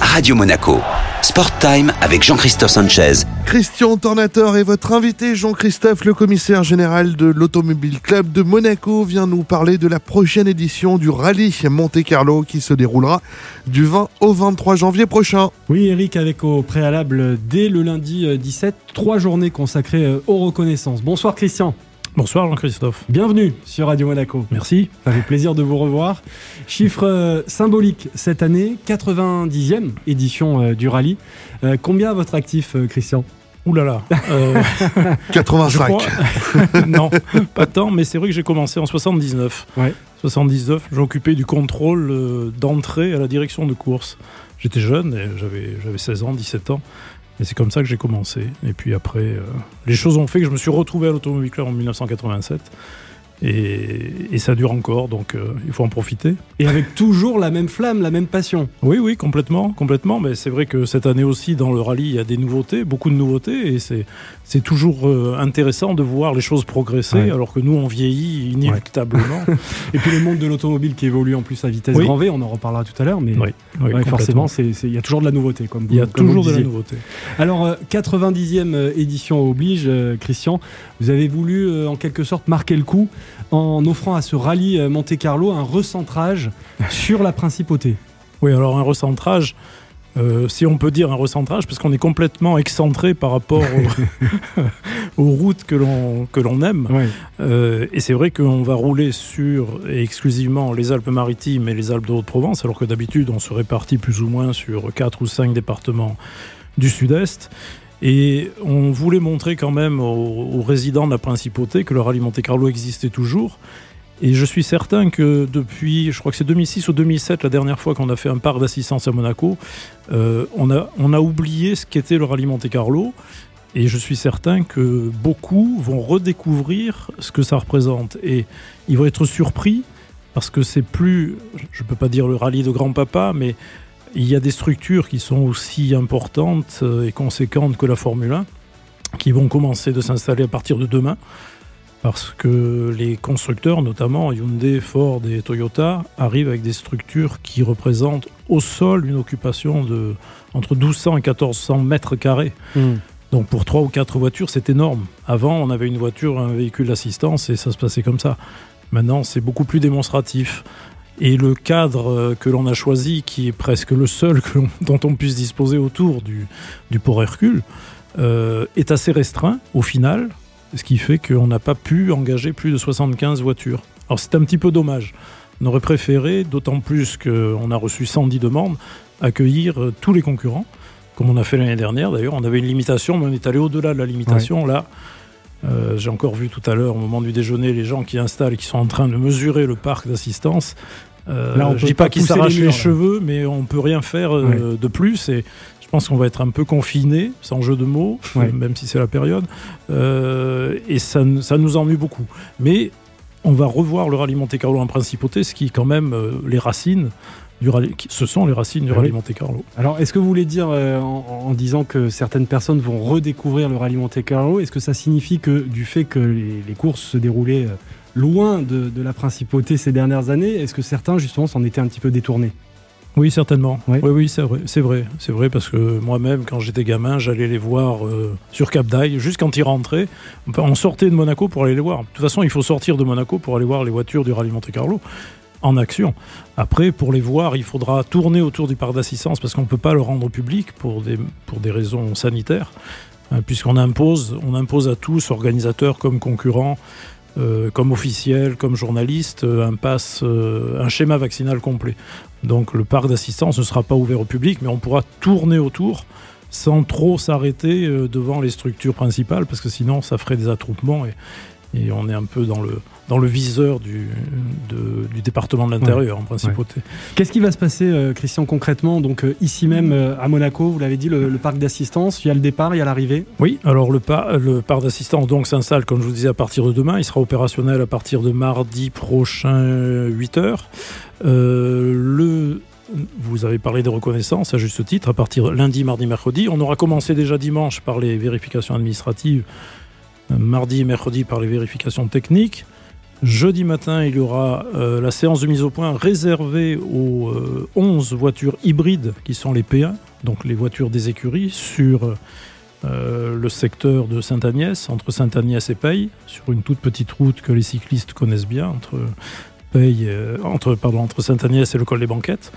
Radio Monaco. Sport Time avec Jean-Christophe Sanchez. Christian Tornateur est votre invité. Jean-Christophe, le commissaire général de l'Automobile Club de Monaco, vient nous parler de la prochaine édition du rallye Monte-Carlo qui se déroulera du 20 au 23 janvier prochain. Oui, Eric, avec au préalable dès le lundi 17, trois journées consacrées euh, aux reconnaissances. Bonsoir Christian. Bonsoir Jean-Christophe. Bienvenue sur Radio Monaco. Merci. Ça fait plaisir de vous revoir. Chiffre euh, symbolique cette année, 90e édition euh, du rallye. Euh, combien à votre actif, Christian? Ouh là là. 85. non, pas tant, mais c'est vrai que j'ai commencé en 79. Ouais. 79, j'occupais du contrôle d'entrée à la direction de course. J'étais jeune, j'avais 16 ans, 17 ans. Et c'est comme ça que j'ai commencé. Et puis après, euh, les choses ont fait que je me suis retrouvé à l'Automobile Club en 1987. Et, ça dure encore, donc euh, il faut en profiter. Et avec toujours la même flamme, la même passion. Oui, oui, complètement, complètement. Mais c'est vrai que cette année aussi, dans le rallye, il y a des nouveautés, beaucoup de nouveautés, et c'est toujours euh, intéressant de voir les choses progresser, alors que nous on vieillit inéluctablement. et puis le monde de l'automobile qui évolue en plus à vitesse grand V, on en reparlera tout à l'heure, mais forcément, il y a toujours de la nouveauté, comme Il y a toujours de la nouveauté. Alors, 90e euh, édition oblige, Christian, vous avez voulu en quelque sorte marquer le coup en offrant à ce rallye euh, Monte Carlo un recentrage sur la principauté. Oui, alors un recentrage, euh, si on peut dire un recentrage, parce qu'on est complètement excentré par rapport aux, routes que l'on aime. Euh, et c'est vrai qu'on va rouler sur exclusivement les Alpes-Maritimes et les Alpes de Haute-Provence, alors que d'habitude on se répartit plus ou moins sur quatre ou cinq départements du Sud-Est. Et on voulait montrer quand même aux, résidents de la principauté que le rallye Monte Carlo existait toujours. Et je suis certain que depuis, je crois que c'est 2006 ou 2007, la dernière fois qu'on a fait un parc d'assistance à Monaco, euh, on, a, on a oublié ce qu'était le rallye Monte Carlo. Et je suis certain que beaucoup vont redécouvrir ce que ça représente. Et ils vont être surpris parce que c'est plus, je ne peux pas dire le rallye de grand-papa, mais il y a des structures qui sont aussi importantes euh, et conséquentes que la Formule 1, qui vont commencer de s'installer à partir de demain, parce que les constructeurs, notamment Hyundai, Ford et Toyota, arrivent avec des structures qui représentent au sol une occupation de entre 1200 et 1400 mètres carrés. Hmm. Donc pour trois ou quatre voitures, c'est énorme. Avant, on avait une voiture, un véhicule d'assistance et ça se passait comme ça. Maintenant, c'est beaucoup plus démonstratif. Et le cadre euh, que l'on a choisi, qui est presque le seul dont on puisse disposer autour du, port Hercule, euh, est assez restreint au final, ce qui fait qu'on n'a pas pu engager plus de 75 voitures. Alors c'est un petit peu dommage. On aurait préféré, d'autant plus qu'on a reçu 110 demandes, accueillir euh, tous les concurrents, comme on a fait l'année dernière d'ailleurs. On avait une limitation, mais on est allé au-delà de la limitation. Là, j'ai encore vu tout à l'heure, au moment du déjeuner, les gens qui installent qui sont en train de mesurer le parc d'assistance. Euh, je ne dis pas qu'ils s'arrachent les, cheveux, mais on peut rien faire euh, de plus. Et je pense qu'on va être un peu confiné, sans jeu de mots, même si c'est la période. Euh, et ça, ça nous ennuie beaucoup. Mais on va revoir le rallye Monte Carlo en principauté, ce qui est quand même les racines du rallye, ce sont les racines du ah rallye Monte Carlo. Alors, est-ce que vous voulez dire, en, disant que certaines personnes vont redécouvrir le rallye Monte Carlo, est-ce que ça signifie que du fait que les, les courses se déroulaient loin de, la principauté ces dernières années. Est-ce que certains, justement, s'en étaient un petit peu détournés? Oui, certainement. Oui, oui, c'est vrai. C'est vrai. C'est vrai parce que moi-même, quand j'étais gamin, j'allais les voir euh, sur Cap d'Aille, juste quand ils rentraient. On sortait de Monaco pour aller les voir. De toute façon, il faut sortir de Monaco pour aller voir les voitures du Rallye Monte Carlo en action. Après, pour les voir, il faudra tourner autour du parc d'assistance parce qu'on ne peut pas le rendre public pour des, pour des raisons sanitaires, hein, puisqu'on impose, on impose à tous, organisateurs comme concurrents, euh, comme officiel, comme journaliste, euh, un euh, un schéma vaccinal complet. Donc le parc d'assistance ne sera pas ouvert au public, mais on pourra tourner autour sans trop s'arrêter devant les structures principales, parce que sinon ça ferait des attroupements et, et on est un peu dans le, dans le viseur du, du département de l'intérieur en principauté. Qu'est-ce qui va se passer, euh, Christian, concrètement Donc euh, ici même euh, à Monaco, vous l'avez dit, le, parc d'assistance, il y a le départ, il y a l'arrivée? Oui, alors le, le parc d'assistance donc s'installe, comme je vous disais, à partir de demain. Il sera opérationnel à partir de mardi prochain, 8h. le vous avez parlé de reconnaissance à juste titre, à partir de lundi, mardi, mercredi. On aura commencé déjà dimanche par les vérifications administratives, mardi et mercredi par les vérifications techniques. Jeudi matin, il y aura la séance de mise au point réservée aux 11 voitures hybrides qui sont les P1, donc les voitures des écuries, sur le secteur de Sainte-Agnès, entre Sainte-Agnès et Paye, sur une toute petite route que les cyclistes connaissent bien, entre, entre, pardon, entre Sainte-Agnès et le col des Banquettes.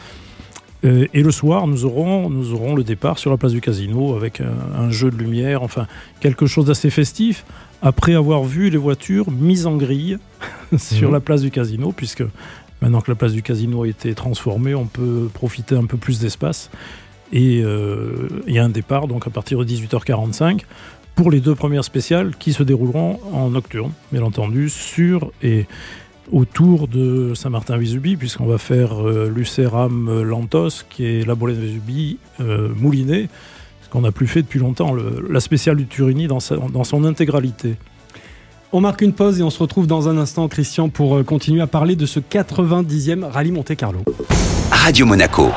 Euh, et le soir, nous aurons, nous aurons le départ sur la place du casino avec un, jeu de lumière, enfin quelque chose d'assez festif, après avoir vu les voitures mises en grille sur mhm. la place du casino, puisque maintenant que la place du casino a été transformée, on peut profiter un peu plus d'espace. Et euh, il y a un départ donc à partir de 18h45 pour les deux premières spéciales qui se dérouleront en nocturne, bien entendu, sur et autour de Saint-Martin-Vésubie, puisqu'on va faire euh, Lucéram Lantos, qui est la Bolène Vésubie euh, moulinée, ce qu'on n'a plus fait depuis longtemps, la spéciale du Turini dans, dans son intégralité. On marque une pause et on se retrouve dans un instant, Christian, pour euh, continuer à parler de ce 90e Rallye Monte-Carlo. Radio Monaco.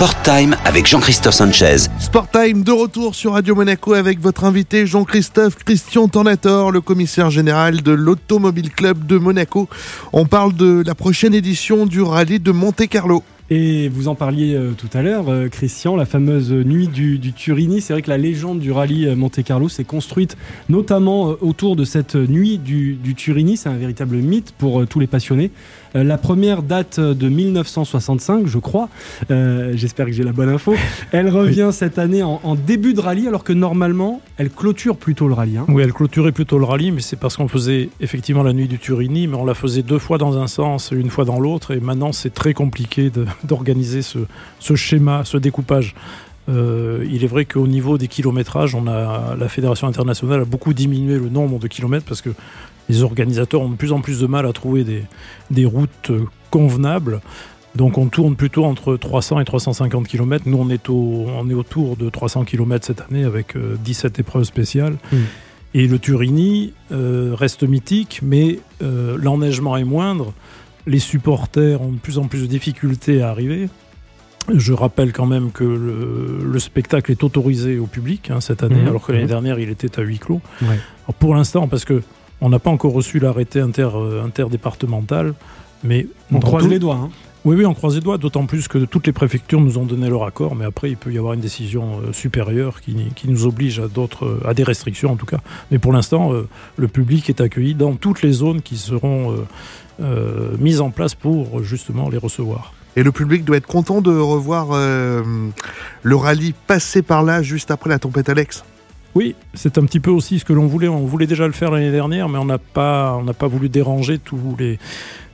Sport Time avec Jean-Christophe Sanchez. Sport Time de retour sur Radio Monaco avec votre invité Jean-Christophe Christian Tornator, le commissaire général de l'Automobile Club de Monaco. On parle de la prochaine édition du rallye de Monte-Carlo. Et vous en parliez euh, tout à l'heure, euh, Christian, la fameuse nuit du, Turini. C'est vrai que la légende du rallye euh, Monte-Carlo s'est construite notamment autour de cette nuit du, du Turini. C'est un véritable mythe pour tous les passionnés. La première date de 1965, je crois. J'espère que j'ai la bonne info. Elle revient cette année en, début de rallye, alors que normalement, elle clôture plutôt le rallye. Hein. Oui, elle clôturait plutôt le rallye, mais c'est parce qu'on faisait effectivement la nuit du Turini, mais on la faisait deux fois dans un sens, une fois dans l'autre, et maintenant c'est très compliqué d'organiser ce, schéma, ce découpage. Euh, il est vrai qu'au niveau des kilométrages, on a, la Fédération internationale a beaucoup diminué le nombre de kilomètres parce que les organisateurs ont de plus en plus de mal à trouver des, routes convenables. Donc on tourne plutôt entre 300 et 350 km. Nous, on est, on est autour de 300 km cette année avec 17 euh, épreuves spéciales. Hmm. Et le Turini euh, reste mythique, mais euh, l'enneigement est moindre. Les supporters ont de plus en plus de difficultés à arriver. Je rappelle quand même que le, spectacle est autorisé au public hein, cette année, hmm. alors que l'année hmm. dernière il était à huis clos. pour l'instant, parce que on n'a pas encore reçu l'arrêté inter, euh, interdépartemental, mais on croise les doigts. Hein. Oui, oui, on croise les doigts, d'autant plus que toutes les préfectures nous ont donné leur accord, mais après, il peut y avoir une décision euh, supérieure qui, nous oblige à, d'autres, à des restrictions en tout cas. Mais pour l'instant, euh, le public est accueilli dans toutes les zones qui seront mises en place pour justement les recevoir. Et le public doit être content de revoir le rallye passer par là juste après la tempête Alex? Oui, c'est un petit peu aussi ce que l'on voulait. On voulait déjà le faire l'année dernière, mais on n'a pas, on n'a pas voulu déranger tous les,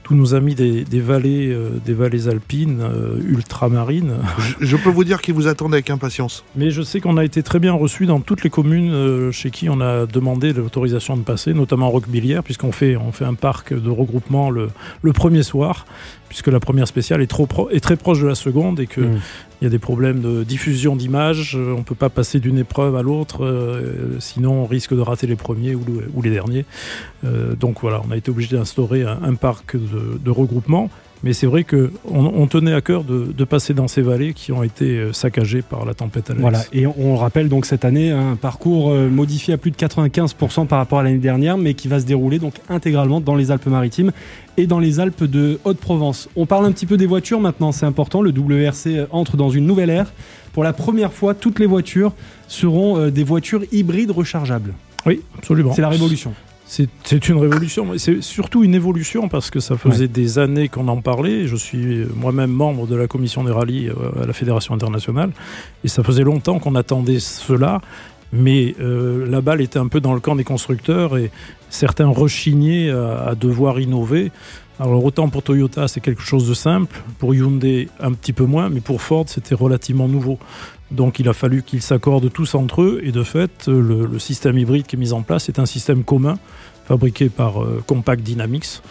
tous nos amis des, vallées, euh, des vallées alpines euh, ultramarines. Je, peux vous dire qu'ils vous attendent avec impatience. Mais je sais qu'on a été très bien reçus dans toutes les communes euh, chez qui on a demandé l'autorisation de passer, notamment Roquebillière, puisqu'on fait, on fait un parc de regroupement le, le premier soir puisque la première spéciale est, trop est très proche de la seconde et qu'il mm. y a des problèmes de diffusion d'images. On ne peut pas passer d'une épreuve à l'autre, euh, sinon on risque de rater les premiers ou, ou les derniers. Euh, donc voilà, on a été obligé d'instaurer un, parc de, de regroupement. Mais c'est vrai qu'on on tenait à cœur de, passer dans ces vallées qui ont été euh, saccagées par la tempête Alex. Voilà, et on, rappelle donc cette année un parcours euh, modifié à plus de 95% par rapport à l'année dernière, mais qui va se dérouler donc intégralement dans les Alpes-Maritimes et dans les Alpes de Haute-Provence. On parle un petit peu des voitures maintenant, c'est important. Le WRC entre dans une nouvelle ère. Pour la première fois, toutes les voitures seront euh, des voitures hybrides rechargeables. Oui, absolument. C'est la révolution. C'est une révolution, mais c'est surtout une évolution parce que ça faisait des années qu'on en parlait. Je suis moi-même membre de la commission des rallyes euh, à la Fédération internationale et ça faisait longtemps qu'on attendait cela. Mais euh, la balle était un peu dans le camp des constructeurs et certains rechignaient à, devoir innover. Alors autant pour Toyota c'est quelque chose de simple, pour Hyundai un petit peu moins, mais pour Ford c'était relativement nouveau. Donc il a fallu qu'ils s'accordent tous entre eux et de fait le, système hybride qui est mis en place est un système commun fabriqué par euh, Compact Dynamics.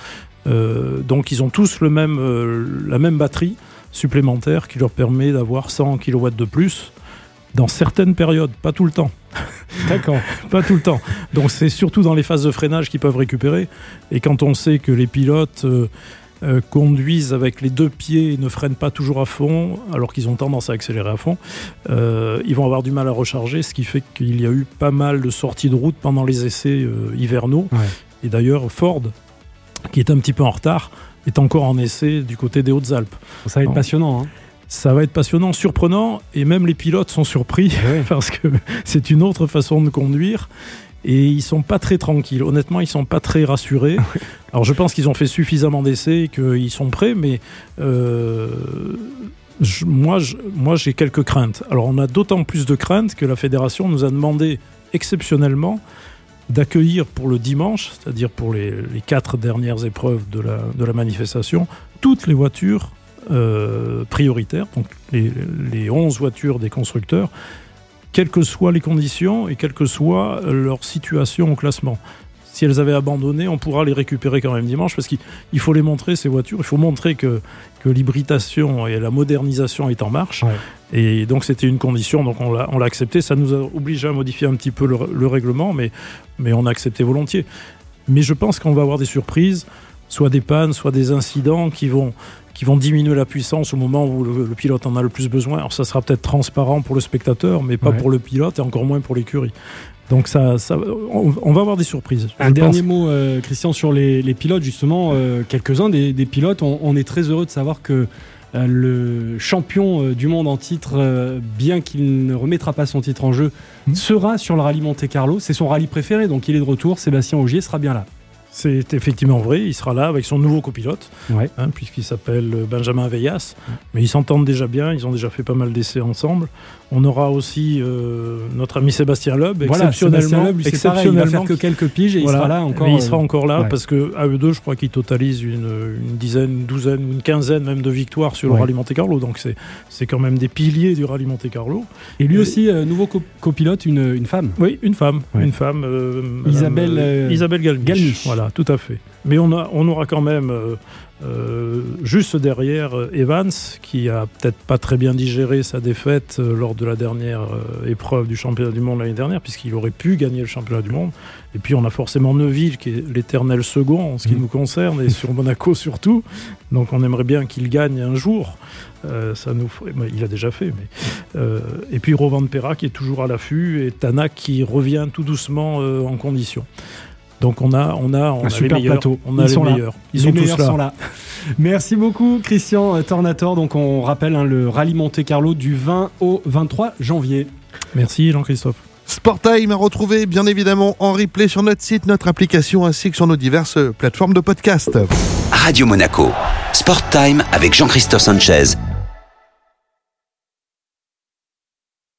Euh, donc ils ont tous euh, la même batterie supplémentaire qui leur permet d'avoir 100 kW de plus dans certaines périodes, pas tout le temps. D'accord. pas tout le temps. Donc c'est surtout dans les phases de freinage qu'ils peuvent récupérer. Et quand on sait que les pilotes euh, conduisent avec les deux pieds et ne freinent pas toujours à fond, alors qu'ils ont tendance à accélérer à fond, euh, ils vont avoir du mal à recharger, ce qui fait qu'il y a eu pas mal de sorties de route pendant les essais euh, hivernaux. Et d'ailleurs, Ford qui est un petit peu en retard, est encore en essai du côté des Hautes-Alpes. Ça va être passionnant. Hein. Ça va être passionnant, surprenant, et même les pilotes sont surpris eh parce que c'est une autre façon de conduire. Et ils sont pas très tranquilles. Honnêtement, ils sont pas très rassurés. Alors, je pense qu'ils ont fait suffisamment d'essais, qu'ils sont prêts, mais euh, moi, moi, j'ai quelques craintes. Alors, on a d'autant plus de craintes que la fédération nous a demandé exceptionnellement d'accueillir pour le dimanche, c'est-à-dire pour les, quatre dernières épreuves de la, de la manifestation, toutes les voitures euh, prioritaires, donc les, les 11 voitures des constructeurs, quelles que soient les conditions et quelle que soit leur situation au classement. Si elles avaient abandonné, on pourra les récupérer quand même dimanche parce qu'il faut les montrer, ces voitures. Il faut montrer que, que l'hybridation et la modernisation est en marche. Et donc c'était une condition, donc on l'a accepté. Ça nous a obligé à modifier un petit peu le, règlement, mais, mais on a accepté volontiers. Mais je pense qu'on va avoir des surprises, soit des pannes, soit des incidents qui vont, qui vont diminuer la puissance au moment où le, pilote en a le plus besoin. Alors ça sera peut-être transparent pour le spectateur, mais pas pour le pilote et encore moins pour l'écurie. Donc ça, ça on, va avoir des surprises. Un dernier mot, euh, Christian, sur les, pilotes, justement, euh, quelques-uns des, pilotes. On, est très heureux de savoir que euh, le champion du monde en titre, bien qu'il ne remettra pas son titre en jeu, mmh. sera sur le rallye Monte Carlo. C'est son rallye préféré, donc il est de retour. Sébastien Augier sera bien là. C'est effectivement vrai, il sera là avec son nouveau copilote, hein, puisqu'il s'appelle Benjamin Veillas. Mais ils s'entendent déjà bien, ils ont déjà fait pas mal d'essais ensemble. On aura aussi euh, notre ami Sébastien Loeb, exceptionnellement. il va faire que quelques piges et il sera là encore. il sera euh, encore là parce que à eux deux, je crois qu'ils totalisent une, dizaine, une douzaine, une quinzaine même de victoires sur le rallye Monte Carlo. Donc c'est quand même des piliers du rallye Monte Carlo. Et lui aussi, euh, nouveau copilote, une, une, femme. Oui, une femme, une femme. Isabelle, Isabelle Galmiche. Voilà, tout à fait. Mais on, a, on aura quand même euh, juste derrière euh, Evans, qui a peut-être pas très bien digéré sa défaite euh, lors de la dernière épreuve du championnat du monde l'année dernière, puisqu'il aurait pu gagner le championnat du monde. Et puis on a forcément Neuville, qui est l'éternel second en ce qui mmh. nous concerne, et sur Monaco surtout. Donc on aimerait bien qu'il gagne un jour. ça nous il a déjà fait. Mais, et puis Rovan Perra qui est toujours à l'affût, et Tanak qui revient tout doucement en condition. Donc on a, on a, on un super plateau. On a Ils les sont meilleurs. Là. Ils sont tous là. Sont là. Merci beaucoup Christian Tornator. Donc on rappelle hein, le rallye Monte Carlo du 20 au 23 janvier. Merci Jean-Christophe. Sporttime à retrouver bien évidemment en replay sur notre site, notre application ainsi que sur nos diverses plateformes de podcast. Radio Monaco. Sporttime avec Jean-Christophe Sanchez